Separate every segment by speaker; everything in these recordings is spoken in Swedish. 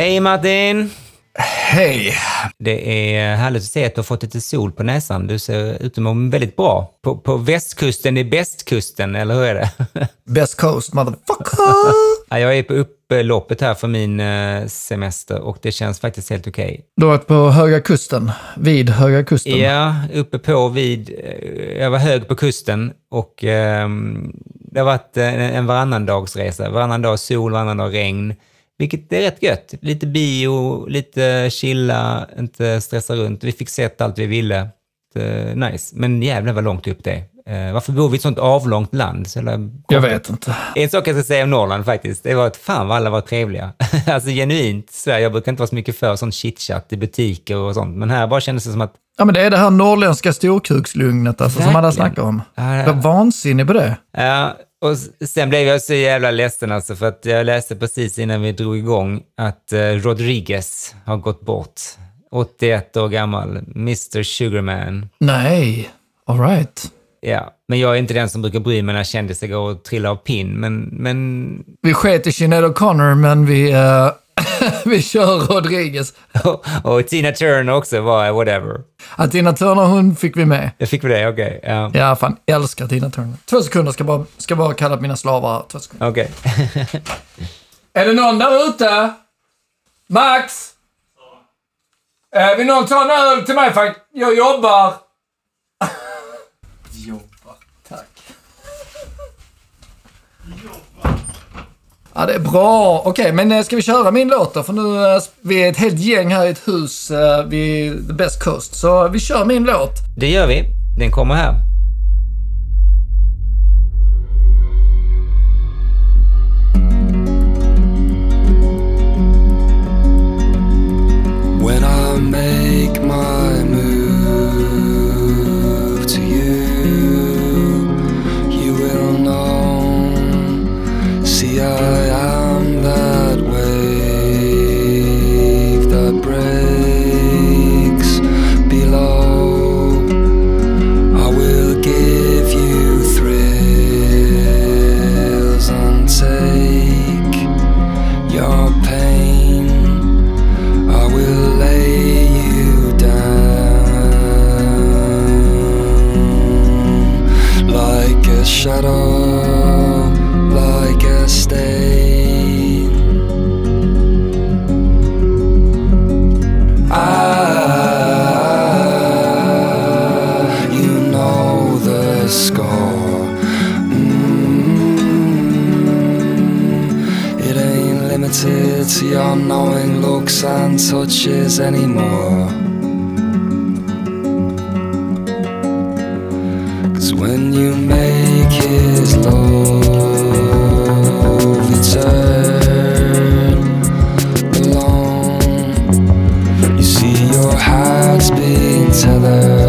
Speaker 1: Hej Martin!
Speaker 2: Hej!
Speaker 1: Det är härligt att se att du har fått lite sol på näsan. Du ser ut att må väldigt bra. På, på västkusten är bästkusten, eller hur är det?
Speaker 2: Best coast motherfucker!
Speaker 1: Ja, jag är på upploppet här för min eh, semester och det känns faktiskt helt okej.
Speaker 2: Du har varit på Höga Kusten, vid Höga Kusten.
Speaker 1: Ja, uppe på vid... eh, Jag var hög på kusten och ehm, det har varit en, en varannandagsresa. Varannan dag sol, varannan dag regn. Vilket är rätt gött. Lite bio, lite chilla, inte stressa runt. Vi fick sett allt vi ville. Eh, nice. Men jävlar vad långt upp det är. Eh, varför bor vi i ett sånt avlångt land? Så
Speaker 2: Jag vet inte.
Speaker 1: En sak jag ska säga om Norrland faktiskt, det var att fan vad alla var trevliga. alltså genuint Sverige, jag brukar inte vara så mycket för sån chitchat i butiker och sånt, men här bara kändes det som att,
Speaker 2: Ja, men det är det här norrländska storkukslugnet alltså, som alla snackar om.
Speaker 1: Ja,
Speaker 2: Jag
Speaker 1: ja.
Speaker 2: är vansinnig på det.
Speaker 1: ja, och sen blev jag så jävla ledsen alltså, för att jag läste precis innan vi drog igång att eh, Rodriguez har gått bort. 81 år gammal, Mr Sugarman.
Speaker 2: Nej, alright.
Speaker 1: Ja, men jag är inte den som brukar bry mig när kändisar går och trillar av pinn, men, men
Speaker 2: Vi sket i Sinéad O'Connor, men vi, eh, vi kör Rodriguez.
Speaker 1: och, och Tina Turner också var whatever.
Speaker 2: Att Tina Turner, hon fick vi med.
Speaker 1: Jag fick väl det, okej. ja.
Speaker 2: Ja, fan, älskar Tina Turner. Två sekunder, ska bara, ska bara kalla mina slavar här. Två sekunder.
Speaker 1: Okej.
Speaker 2: Är det någon där ute? Max? Eh, vill någon ta en öl till mig? För jag jobbar. jobbar, tack. Ja, det är bra. Okej, men eh, ska vi köra min låt då? För nu eh, är vi ett helt gäng här i ett hus eh, vid The Best Coast. Så vi kör min låt.
Speaker 1: Det gör vi. Den kommer här.
Speaker 3: Score. Mm, It ain't limited to your knowing looks and touches anymore. Cause when you make his love return alone, you see your heart's being tethered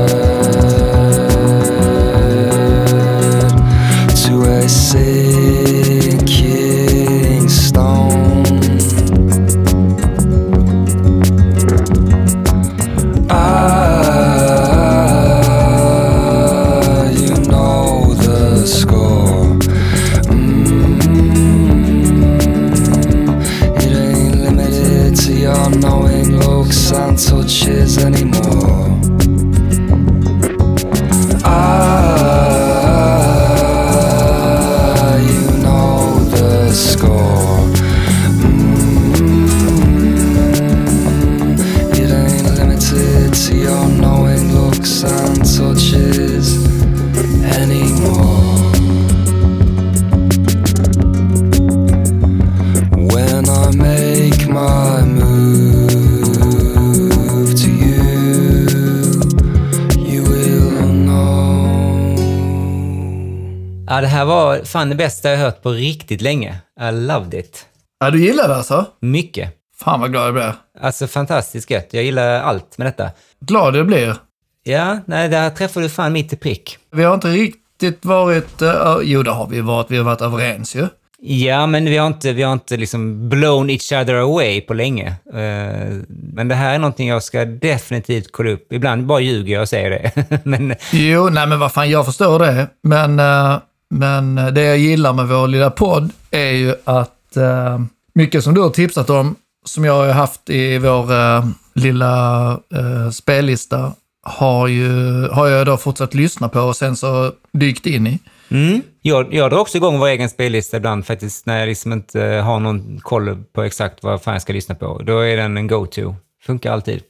Speaker 1: fan det bästa jag hört på riktigt länge. I loved it.
Speaker 2: Ja, du gillar det alltså?
Speaker 1: Mycket.
Speaker 2: Fan vad glad jag blir.
Speaker 1: Alltså fantastiskt gött. Jag gillar allt med detta.
Speaker 2: Glad jag blir.
Speaker 1: Ja, nej, där träffade du fan mitt i prick.
Speaker 2: Vi har inte riktigt varit... Uh, jo, det har vi varit. Vi har varit överens ju.
Speaker 1: Ja, men vi har inte, vi har inte liksom blown each other away på länge. Eh, men det här är någonting jag ska definitivt kolla upp. Ibland bara ljuger jag och säger det. men
Speaker 2: Jo, nej men vad fan, jag förstår det. Men, eh, men eh, det jag gillar med vår lilla podd är ju att eh, mycket som du har tipsat om som jag har haft i vår eh, lilla eh, spellista har, ju, har jag då fortsatt lyssna på och sen så dykt in i.
Speaker 1: Mm. Jag, jag drar också igång vår egen spellista ibland faktiskt, när jag liksom inte eh, har någon koll på exakt vad fan jag ska lyssna på. Då är den en go-to. Funkar alltid.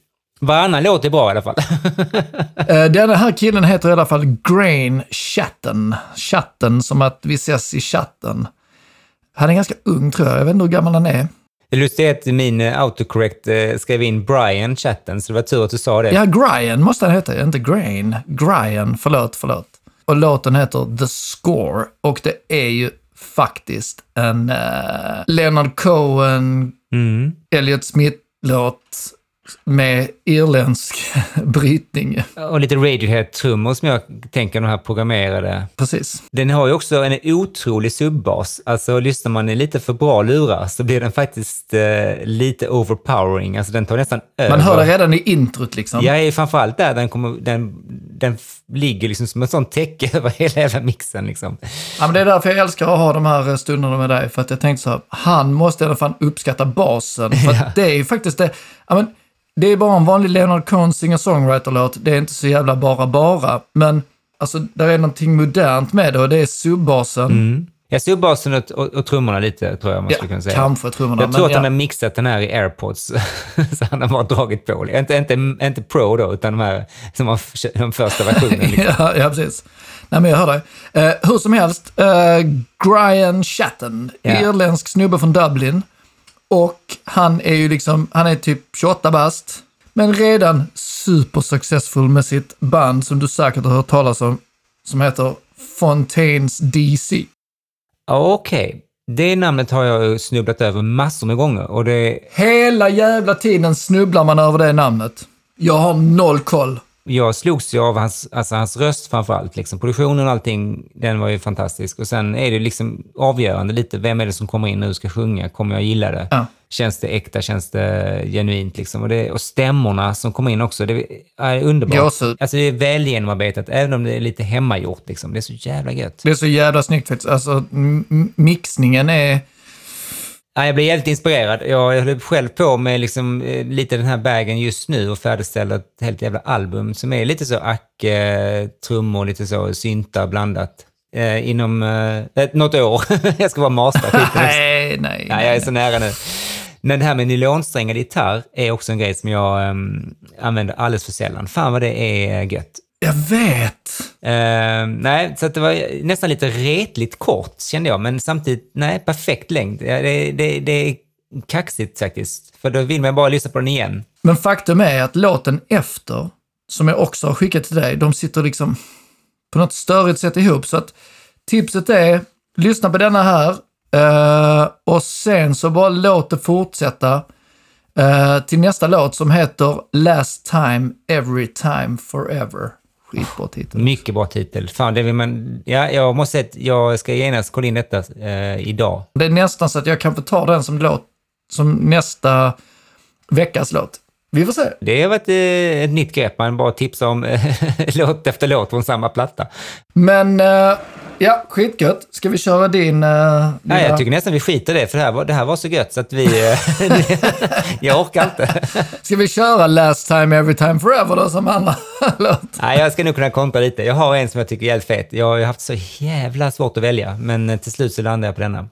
Speaker 1: Varannan låt är bra i alla fall.
Speaker 2: Eh, Den här killen heter i alla fall Grain Chatten. Chatten, som att vi ses i chatten. Han är ganska ung tror jag, jag vet inte hur gammal han är.
Speaker 1: Det lustiga är att min eh, autocorrect eh, skrev in Brian chatten, så det var tur att du sa det.
Speaker 2: Ja, Brian måste han heta, inte Grain. Brian, förlåt, förlåt. Och låten heter The Score och det är ju faktiskt en uh, Leonard Cohen,
Speaker 1: Mm.
Speaker 2: Elliot Smith-låt med irländsk brytning.
Speaker 1: Och lite Radiohead-trummor som jag tänker de här programmerade.
Speaker 2: Precis.
Speaker 1: Den har ju också en otrolig subbas. Alltså lyssnar man i lite för bra lurar så blir den faktiskt eh, lite overpowering. Alltså den tar nästan över.
Speaker 2: Man hör det redan i introt liksom.
Speaker 1: Är framförallt där den, kommer, den, den ligger liksom som ett sånt täcke över hela jävla mixen. Liksom.
Speaker 2: Ja, men det är därför jag älskar att ha de här stunderna med dig. För att jag tänkte så här, han måste i alla fall uppskatta basen. För
Speaker 1: Ja.
Speaker 2: att det är ju faktiskt det. Ja, men, det är bara en vanlig Leonard Cohen singer-songwriter-låt. Det är inte så jävla bara bara. Men alltså, där är någonting modernt med det och det är subbasen.
Speaker 1: Mm. Jag subbasen och, och, och trummorna lite, tror jag man
Speaker 2: Ja,
Speaker 1: skulle kunna säga.
Speaker 2: kanske trummorna.
Speaker 1: Jag tror att han
Speaker 2: ja.
Speaker 1: har mixat den här i airpods, så han har bara dragit på. Inte, inte, inte pro då, utan de här som var den första versionen. Liksom.
Speaker 2: ja, ja, precis. Nej, men jag hör dig. Eh, hur som helst, uh, Brian Chatten,
Speaker 1: Ja.
Speaker 2: irländsk snubbe från Dublin. Och han är ju liksom, han är typ 28 bast. Men redan supersuccessful med sitt band som du säkert har hört talas om. Som heter Fontaines DC.
Speaker 1: Okej, det namnet har jag snubblat över massor med gånger. Och det,
Speaker 2: Hela jävla tiden snubblar man över det namnet. Jag har noll koll.
Speaker 1: Jag slogs ju av hans, alltså hans röst framförallt. Liksom. Produktionen och allting, den var ju fantastisk. Och sen är det liksom avgörande lite, vem är det som kommer in nu och ska sjunga? Kommer jag gilla det?
Speaker 2: Ja.
Speaker 1: Känns det äkta? Känns det genuint? Liksom? Och, det, och stämmorna som kommer in också, det är underbart.
Speaker 2: Gåshud.
Speaker 1: Alltså det är väl genomarbetat, även om det är lite hemmagjort. Liksom. Det är så jävla gött.
Speaker 2: Det är så jävla snyggt faktiskt. Alltså, mixningen är...
Speaker 1: Ja, jag blir jävligt inspirerad. Jag håller själv på med liksom, eh, lite den här vägen just nu och färdigställa ett helt jävla album som är lite så ack, eh, trummor, lite så syntar blandat. Eh, inom eh, ett- något år. jag ska vara skiten.
Speaker 2: Nej, nej.
Speaker 1: Ja, jag är så nära nu. Men det här med nylonsträngad gitarr är också en grej som jag ehm, använder alldeles för sällan. Fan vad det är gött.
Speaker 2: Jag vet.
Speaker 1: Eh, nej, så att det var nästan lite retligt kort kände jag, men samtidigt, nej, perfekt längd. Ja, det, det, det är kaxigt faktiskt, för då vill man bara lyssna på den igen.
Speaker 2: Men faktum är att låten efter, som jag också har skickat till dig, de sitter liksom på något störigt sätt ihop. Så att tipset är, lyssna på denna här eh, och sen så bara låt det fortsätta eh, till nästa låt som heter Last time, every time, forever. Skitbra titel.
Speaker 1: Mycket bra titel. Fan, det vill man... Ja, jag måste säga att jag ska genast kolla in detta eh, idag.
Speaker 2: Det är nästan så att jag kan få ta den som låt, som nästa veckas låt. Vi får se.
Speaker 1: Det har varit eh, ett nytt grepp, man bara tipsar om eh, låt efter låt från samma platta.
Speaker 2: Men eh, ja, skitgött. Ska vi köra din... Uh,
Speaker 1: Ja, jag tycker nästan vi skiter i det, för det här var, det här var så gött så att vi... jag orkar inte.
Speaker 2: Ska vi köra Last time every time forever då som andra låt?
Speaker 1: Nej, jag ska nog kunna kontra lite. Jag har en som jag tycker är jävligt fet. Jag har haft så jävla svårt att välja, men till slut så landade jag på denna.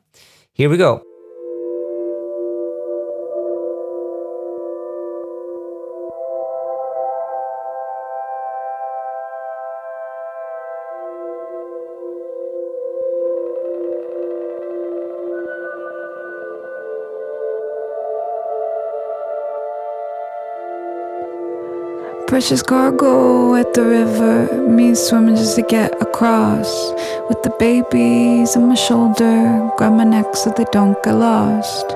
Speaker 1: Here we go.
Speaker 4: Precious cargo at the river, me swimming just to get across. With the babies on my shoulder, grab my neck so they don't get lost.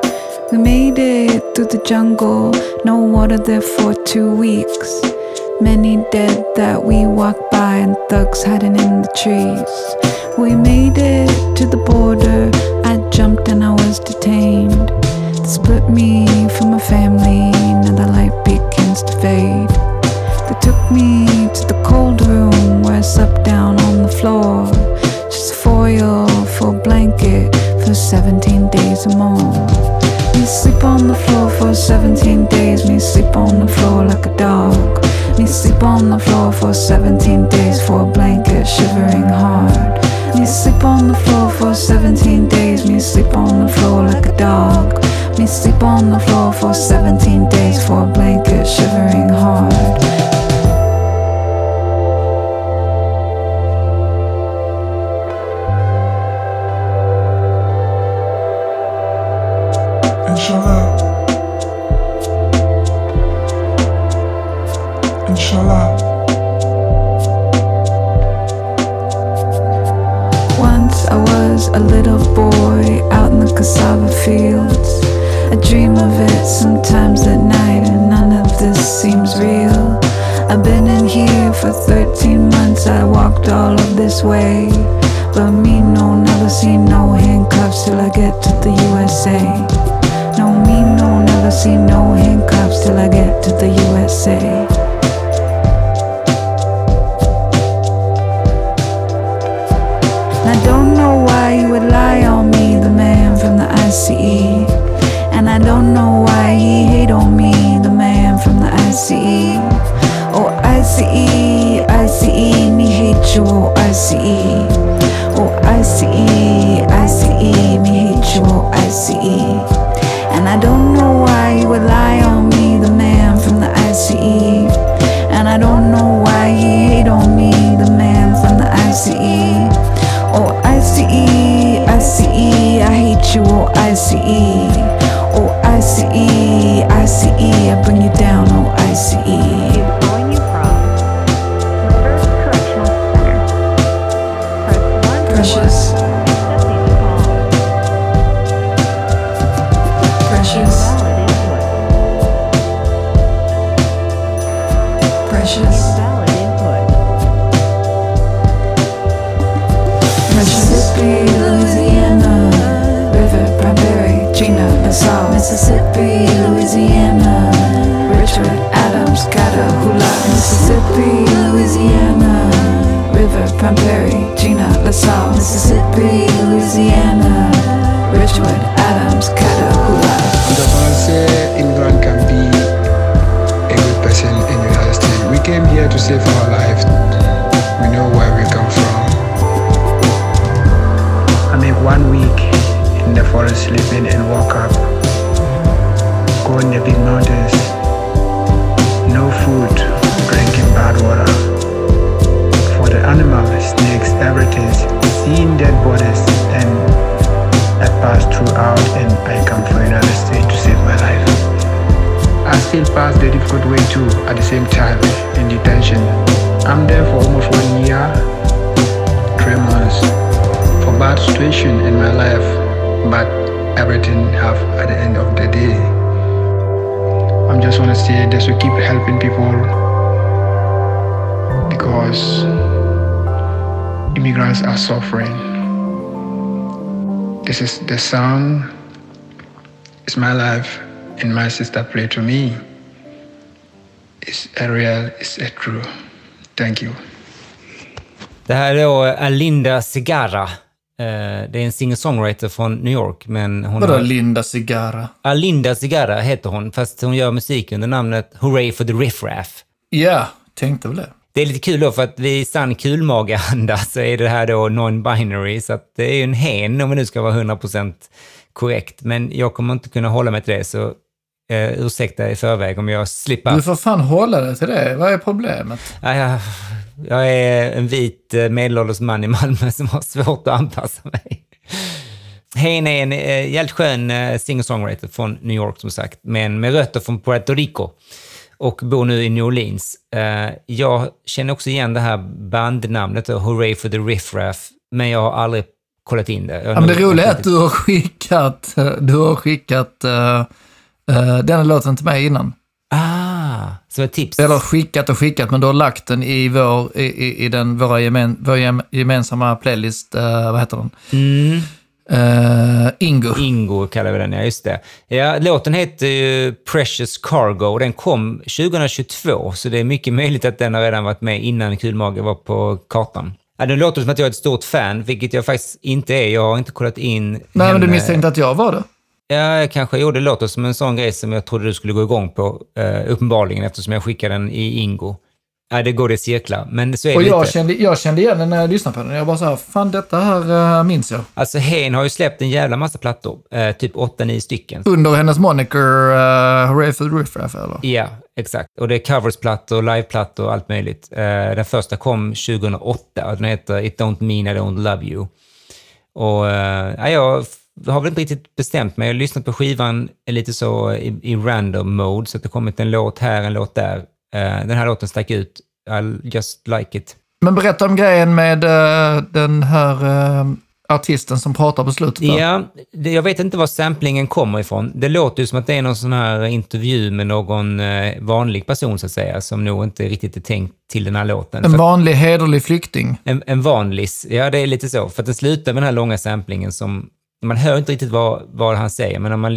Speaker 4: We made it through the jungle, no water there for two weeks. Many dead that we walked by, and thugs hiding in the trees. We made it to the border, I jumped and I was detained. They split me from my family, now the light begins to fade. 17 days, me sleep on the floor like a dog. Me sleep on the floor for 17 days for a blanket, shivering hard. Me sleep on the floor for 17 days. Real. I've been in here for 13 months, I walked all of this way. But me no, never see no handcuffs till I get to the USA. No, me no, never see no handcuffs till I get to the USA. Me hate you, oh, ICE. Oh, ICE, ICE, me hate you, oh, ICE. And I don't know precious. Mississippi, Louisiana, River, Primary, Gina, LaSalle, Mississippi, Louisiana, Richard, Adams, Catahoula, Mississippi, Louisiana, River, Primary, Gina, LaSalle, Mississippi, Louisiana,
Speaker 5: here to save our life. We know where we come from. I mean, one week in the forest sleeping and woke up, go in the big mountains, Still pass the difficult way too at the same time in detention. I'm there for almost one year, three months for bad situation in my life, but everything have at the end of the day. I'm just wanna say this to keep helping people because immigrants are suffering. This is the song. It's my life, and my sister played to me. It's a real, it's a true. Thank you.
Speaker 1: Det här är då Alinda Segarra. Eh, Det är en singer-songwriter från New York, men hon
Speaker 2: Vadå
Speaker 1: har...
Speaker 2: Linda Cigara?
Speaker 1: Alinda Segarra heter hon, fast hon gör musik under namnet Hooray for the Riff Raff.
Speaker 2: Ja, tänkte väl det.
Speaker 1: Det är lite kul då, för att vid sann kulmageanda så är det här då non-binary, så att det är ju en hen om vi nu ska vara 100% korrekt. Men jag kommer inte kunna hålla mig till det, så eh, ursäkta i förväg om jag slipper.
Speaker 2: Du får fan hålla dig till det. Vad är problemet?
Speaker 1: Ja, jag, jag är en vit eh, medelålders man i Malmö som har svårt att anpassa mig. Hen är en eh, jävligt skön eh, singer-songwriter från New York som sagt, men med rötter från Puerto Rico och bor nu i New Orleans. Eh, jag känner också igen det här bandnamnet, då, Hooray for the Riff Raff, men jag har aldrig kollat in det.
Speaker 2: Ja, men det roliga är att du har skickat, du har skickat uh, uh, denna låten till mig innan.
Speaker 1: Ah, som ett tips.
Speaker 2: Eller skickat och skickat, men du har lagt den i vår, i, i, i den, våra gemen, vår gem, gemensamma playlist, uh, vad heter den?
Speaker 1: Mm.
Speaker 2: Uh, Ingo.
Speaker 1: Ingo kallar vi den, ja just det. Ja, låten heter ju Precious Cargo och den kom 2022, så det är mycket möjligt att den har redan varit med innan Kulmage var på kartan. Ja, det låter som att jag är ett stort fan, vilket jag faktiskt inte är. Jag har inte kollat in
Speaker 2: Nej, men du
Speaker 1: henne.
Speaker 2: misstänkte att jag var det?
Speaker 1: Ja, jag kanske gjorde det låter som en sån grej som jag trodde du skulle gå igång på, uh, uppenbarligen, eftersom jag skickade den i Ingo. Ja, det går i cirklar, men så är
Speaker 2: Och
Speaker 1: det
Speaker 2: jag
Speaker 1: lite.
Speaker 2: kände, jag kände igen den när jag lyssnade på den. Jag bara så här, fan detta här eh, minns jag.
Speaker 1: Alltså, Hen har ju släppt en jävla massa plattor, eh, typ 8-9 stycken.
Speaker 2: Under hennes moniker uh, Hooray for the Riff Raff, eller?
Speaker 1: Ja, exakt. Och det är coversplattor, liveplattor och allt möjligt. Eh, den första kom 2008 och den heter It Don't Mean I Don't Love You. Och eh, ja, jag har väl inte riktigt bestämt mig. Jag har lyssnat på skivan lite så i, i random mode, så att det kommit en låt här, en låt där. Eh, den här låten stack ut. I just like it.
Speaker 2: Men berätta om grejen med eh, den här eh, artisten som pratar på slutet. där.
Speaker 1: Ja, det, jag vet inte var samplingen kommer ifrån. Det låter ju som att det är någon sån här intervju med någon vanlig person, så att säga, som nog inte riktigt är tänkt till den här låten.
Speaker 2: En
Speaker 1: För-
Speaker 2: vanlig hederlig flykting.
Speaker 1: En, en vanlig, ja det är lite så. För att den slutar med den här långa samplingen som, man hör inte riktigt vad, vad han säger, men om man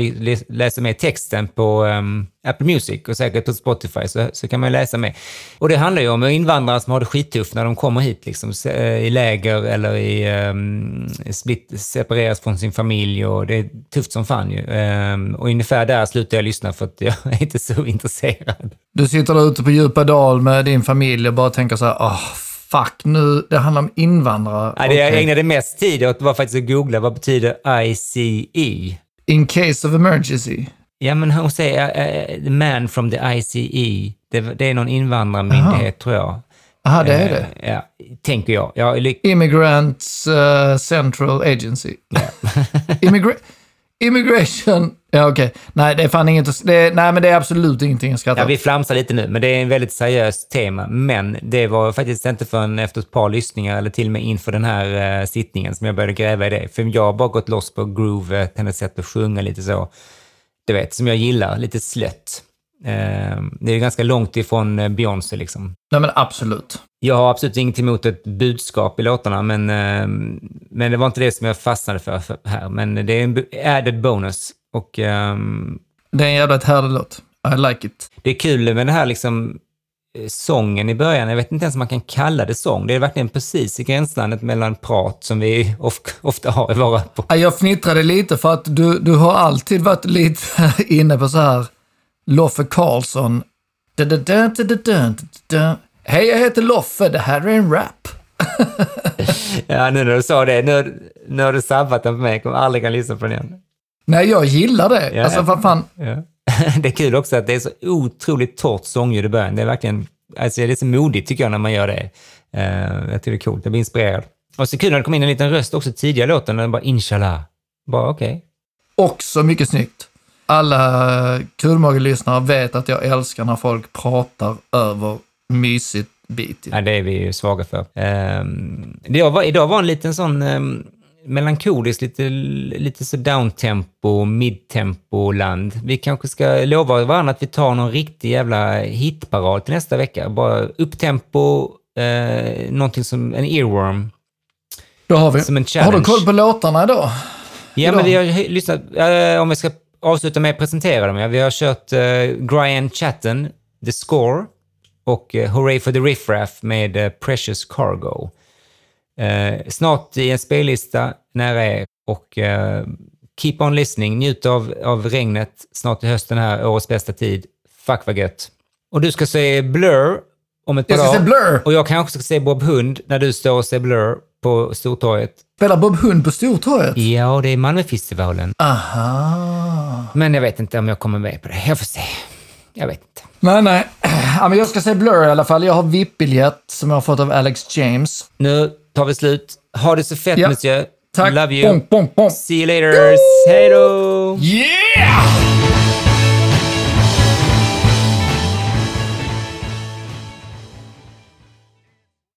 Speaker 1: läser med texten på um, Apple Music och säkert på Spotify så, så kan man läsa med. Och det handlar ju om invandrare som har det skittufft när de kommer hit, liksom, eh, i läger eller i um, split, separeras från sin familj och det är tufft som fan ju. Um, och ungefär där slutar jag lyssna för att jag är inte så intresserad.
Speaker 2: Du sitter där ute på djupa dal med din familj och bara tänker så här, oh, fuck nu, det handlar om invandrare.
Speaker 1: Nej, det jag ägnade mest tid åt var faktiskt att googla vad betyder ICE.
Speaker 2: In case of emergency.
Speaker 1: Ja, men hon säger uh, the man from the ICE. Det, det är någon invandrarmyndighet, tror jag.
Speaker 2: Aha, det är det.
Speaker 1: Eh, ja, tänker jag. jag
Speaker 2: Immigrants eh, Central Agency. Immigra immigration. Ja, okej. Nej, det är fan inget att... Det nej, men det är absolut ingenting att skratta
Speaker 1: ja,
Speaker 2: åt.
Speaker 1: vi flamsar lite nu, men det är en väldigt seriöst tema. Men det var faktiskt inte förrän efter ett par lyssningar, eller till och med inför den här uh, sittningen, som jag började gräva i det. För jag har bara gått loss på groovet, hennes sätt att sjunga lite så. Du vet, som jag gillar, lite slött. Eh, det är ganska långt ifrån uh, Beyoncé liksom.
Speaker 2: Nej, men absolut.
Speaker 1: Jag har absolut inget emot ett budskap i låtarna, men, eh, men det var inte det som jag fastnade för, här. Men det är en added bonus. Och ehm,
Speaker 2: Det är en jävla härlig låt. I like it.
Speaker 1: det är kul med den här liksom, eh, sången i början. Jag vet inte ens om man kan kalla det sång. Det är verkligen precis i gränslandet mellan prat, som vi of, ofta har i våra... På.
Speaker 2: Ja, Jag fnittrade lite för att du, du har alltid varit lite inne på så här Loffe Karlsson. Da, da, da, Hej, jag heter Loffe. Det här är en rap.
Speaker 1: Ja, nu när du sa det, nu, nu har du sabbat den för mig. Jag kommer aldrig kan lyssna på den igen.
Speaker 2: Nej, jag gillar det.
Speaker 1: Ja,
Speaker 2: alltså, vad fan.
Speaker 1: Ja. Det är kul också att det är så otroligt torrt sångljud i början. Det är verkligen, alltså det är så modigt tycker jag när man gör det. Uh, jag tycker det är coolt, jag blir inspirerad. Och så kul när det kom in en liten röst också tidigare i låten, när den bara inshallah. Bara okej.
Speaker 2: Också mycket snyggt. Alla kulmagelyssnare vet att jag älskar när folk pratar över mysigt beat.
Speaker 1: Ja, det är vi ju svaga för. Um, det var, idag var en liten sån um, melankolisk, lite, lite så downtempo, midtempo-land. Vi kanske ska lova varandra att vi tar någon riktig jävla hitparad till nästa vecka. Bara upptempo, uh, någonting som en earworm.
Speaker 2: Då har vi.
Speaker 1: Som en
Speaker 2: Har
Speaker 1: challenge.
Speaker 2: du koll på låtarna idag?
Speaker 1: Ja, men vi har ju lyssnat, eh, om vi ska avsluta med att presentera dem, ja. vi har kört uh, Brian Chatten, The Score och uh, Hooray for the Riff Raff med eh, Precious Cargo. Eh, snart i en spellista nära er och eh, keep on listening, njut av, av regnet, snart i hösten här, årets bästa tid. Fuck vad gött. Och du ska se Blur om ett par
Speaker 2: Jag ska se Blur.
Speaker 1: Och jag kanske ska se Bob Hund när du står och ser Blur på Stortorget.
Speaker 2: Spelar Bob Hund på Stortorget?
Speaker 1: Ja, det är Malmöfestivalen.
Speaker 2: Aha.
Speaker 1: Men jag vet inte om jag kommer med på det. Jag får se. Jag vet inte.
Speaker 2: Nej, nej. Ja, men jag ska se Blur i alla fall. Jag har VIP-biljett som jag har fått av Alex James.
Speaker 1: Nu tar vi slut. Ha det så fett,
Speaker 2: Ja.
Speaker 1: monsieur.
Speaker 2: Tack.
Speaker 1: Love you.
Speaker 2: Bonk, bonk, bonk.
Speaker 1: See you later. Hej då!
Speaker 2: Yeah!